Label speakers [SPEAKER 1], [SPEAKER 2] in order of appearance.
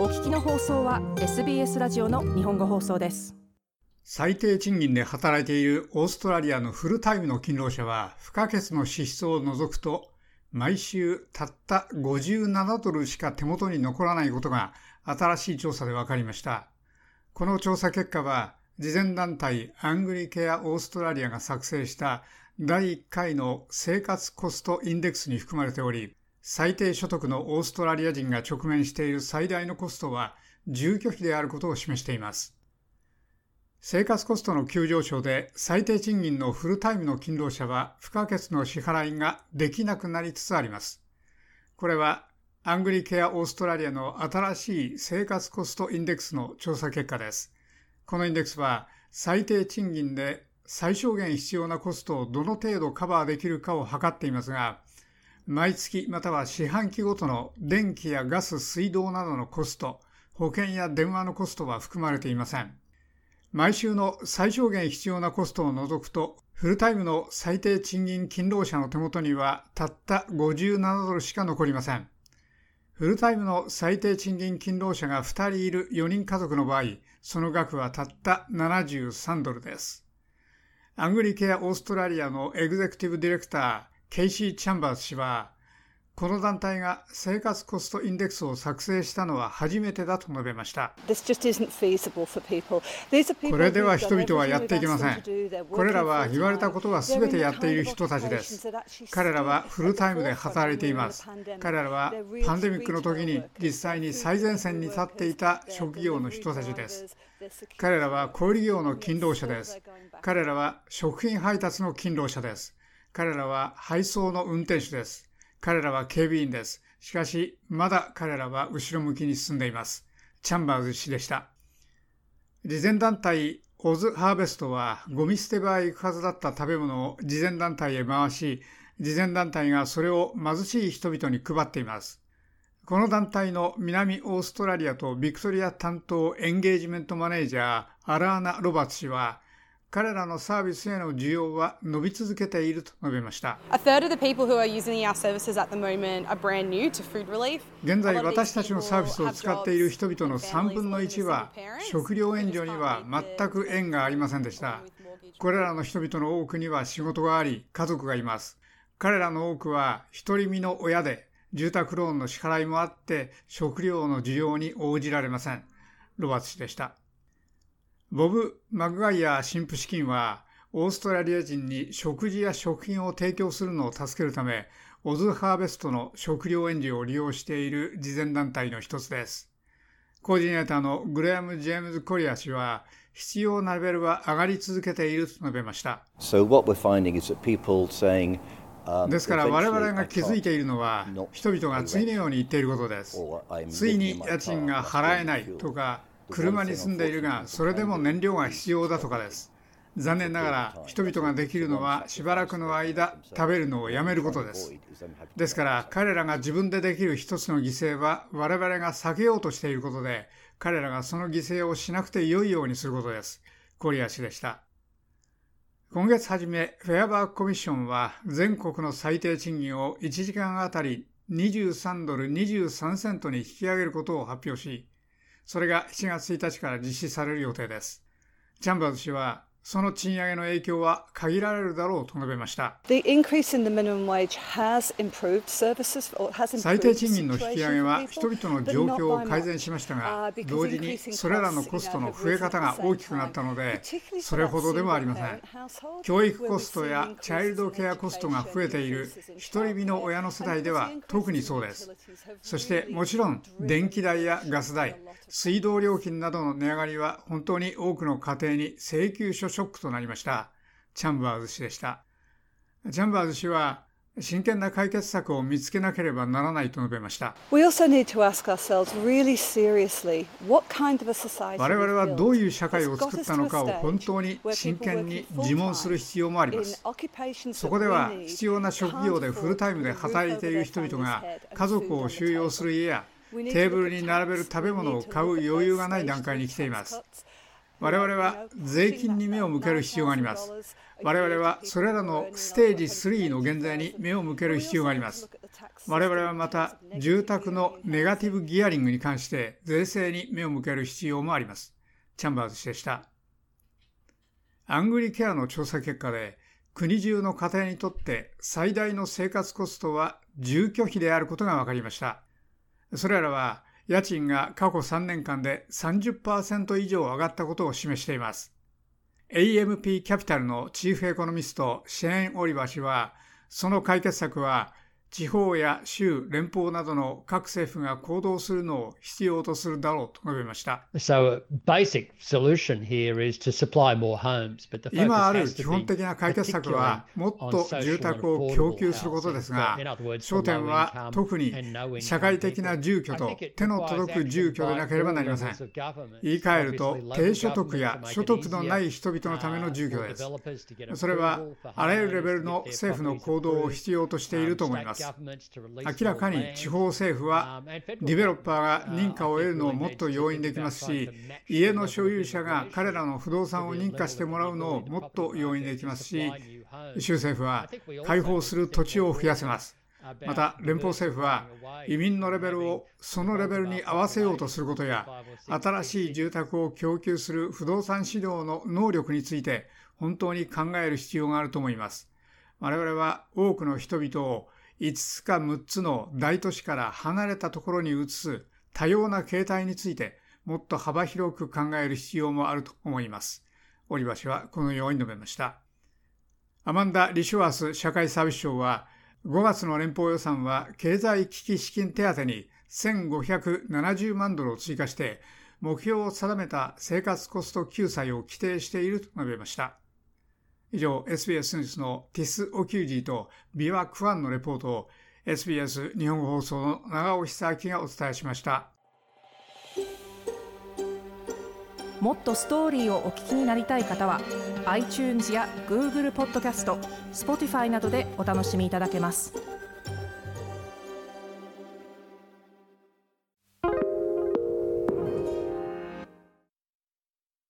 [SPEAKER 1] お聞きの放送は SBS ラジオの日本語放送です
[SPEAKER 2] 最低賃金で働いているオーストラリアのフルタイムの勤労者は不可欠の支出を除くと毎週たった57ドルしか手元に残らないことが新しい調査で分かりました。この調査結果は、慈善団体アングリケアオーストラリアが作成した第1回の生活コストインデックスに含まれており、最低所得のオーストラリア人が直面している最大のコストは住居費であることを示しています。生活コストの急上昇で最低賃金のフルタイムの勤労者は不可欠の支払いができなくなりつつあります。これはアングリケアオーストラリアの新しい生活コストインデックスの調査結果です。このインデックスは最低賃金で最小限必要なコストをどの程度カバーできるかを測っていますが、毎月または四半期ごとの電気やガス、水道などのコスト、保険や電話のコストは含まれていません。毎週の最小限必要なコストを除くと、フルタイムの最低賃金勤労者の手元にはたった57ドルしか残りません。フルタイムの最低賃金勤労者が2人いる4人家族の場合、その額はたった73ドルです。アングリケアオーストラリアのエグゼクティブディレクター、ケイシー・チャンバース氏は、この団体が生活コストインデックスを作成したのは初めてだと述べました。これでは人々はやっていけません。これらは言われたことは全てやっている人たちです。彼らはフルタイムで働いています。彼らはパンデミックの時に実際に最前線に立っていた職業の人たちです。彼らは小売業の勤労者です。彼らは食品配達の勤労者です。彼らは配送の運転手です。彼らは警備員です。しかし、まだ彼らは後ろ向きに進んでいます。チャンバーズ氏でした。慈善団体オズハーベストはゴミ捨て場へ行くはずだった食べ物を慈善団体へ回し、慈善団体がそれを貧しい人々に配っています。この団体の南オーストラリアとビクトリア担当エンゲージメントマネージャーアラーナ・ロバーツ氏は彼らのサービスへの需要は伸び続けていると述べました。現在、私たちのサービスを使っている人々の3分の1は、食料援助には全く縁がありませんでした。これらの人々の多くには仕事があり、家族がいます。彼らの多くは独り身の親で、住宅ローンの支払いもあって、食料の需要に応じられません。ロバーツ氏でした。ボブ・マグガイア神父資金は、オーストラリア人に食事や食品を提供するのを助けるため、オズハーベストの食料援助を利用している慈善団体の一つです。コーディネーターのグレアム・ジェームズ・コリア氏は、必要なレベルは上がり続けていると述べました。So、ですから我々が気づいているのは人々が次のように言っていることです。ついに家賃が払えないとか車に住んでいるが、それでも燃料が必要だとかです。残念ながら人々ができるのはしばらくの間食べるのをやめることです。ですから彼らが自分でできる一つの犠牲は我々が避けようとしていることで彼らがその犠牲をしなくて良いようにすることです。コリア氏でした。今月初め、フェアバークコミッションは全国の最低賃金を1時間あたり23ドル23セントに引き上げることを発表し、それが7月1日から実施される予定です。チャンバーズ氏は、その賃上げの影響は限られるだろうと述べました。最低賃金の引き上げは人々の状況を改善しましたが、同時にそれらのコストの増え方が大きくなったので、それほどでもありません。教育コストやチャイルドケアコストが増えている独り身の親の世代では特にそうです。そしてもちろん電気代やガス代、水道料金などの値上がりは本当に多くの家庭に請求書ショックとなりました。チャンバーズ氏でした。チャンバーズ氏は、真剣な解決策を見つけなければならないと述べました。我々はどういう社会を作ったのかを本当に真剣に自問する必要もあります。そこでは必要な職業でフルタイムで働いている人々が家族を収容する家やテーブルに並べる食べ物を買う余裕がない段階に来ています。我々は税金に目を向ける必要があります。我々はそれらのステージ3の現在に目を向ける必要があります。我々はまた住宅のネガティブギアリングに関して税制に目を向ける必要もあります。チャンバーズ氏でした。アングリケアの調査結果で国中の家庭にとって最大の生活コストは住居費であることが分かりました。それらは家賃が過去3年間で30%以上上がったことを示しています。AMP キャピタルのチーフエコノミストシェーン・オリバー氏は、その解決策は地方や州、連邦などの各政府が行動するのを必要とするだろうと述べました。今ある基本的な解決策は、もっと住宅を供給することですが、焦点は特に社会的な住居と手の届く住居でなければなりません。言い換えると、低所得や所得のない人々のための住居です。それは、あらゆるレベルの政府の行動を必要としていると思います。明らかに地方政府はディベロッパーが認可を得るのをもっと容易にできますし家の所有者が彼らの不動産を認可してもらうのをもっと容易にできますし州政府は開放する土地を増やせます。また連邦政府は移民のレベルをそのレベルに合わせようとすることや新しい住宅を供給する不動産指導の能力について本当に考える必要があると思います。我々は多くの人々を5つか6つの大都市から離れたところに移す多様な形態についてもっと幅広く考える必要もあると思います。オリバ氏はこのように述べました。アマンダ・リシュワース社会サービス省は5月の連邦予算は経済危機資金手当に1570万ドルを追加して目標を定めた生活コスト救済を規定していると述べました。以上、SBS ニュースのティス・オキュージーとビワ・クワンのレポートを SBS 日本語放送の長尾久明がお伝えしました。
[SPEAKER 1] もっとストーリーをお聞きになりたい方は iTunes や Google ポッドキャスト Spotify などでお楽しみいただけます。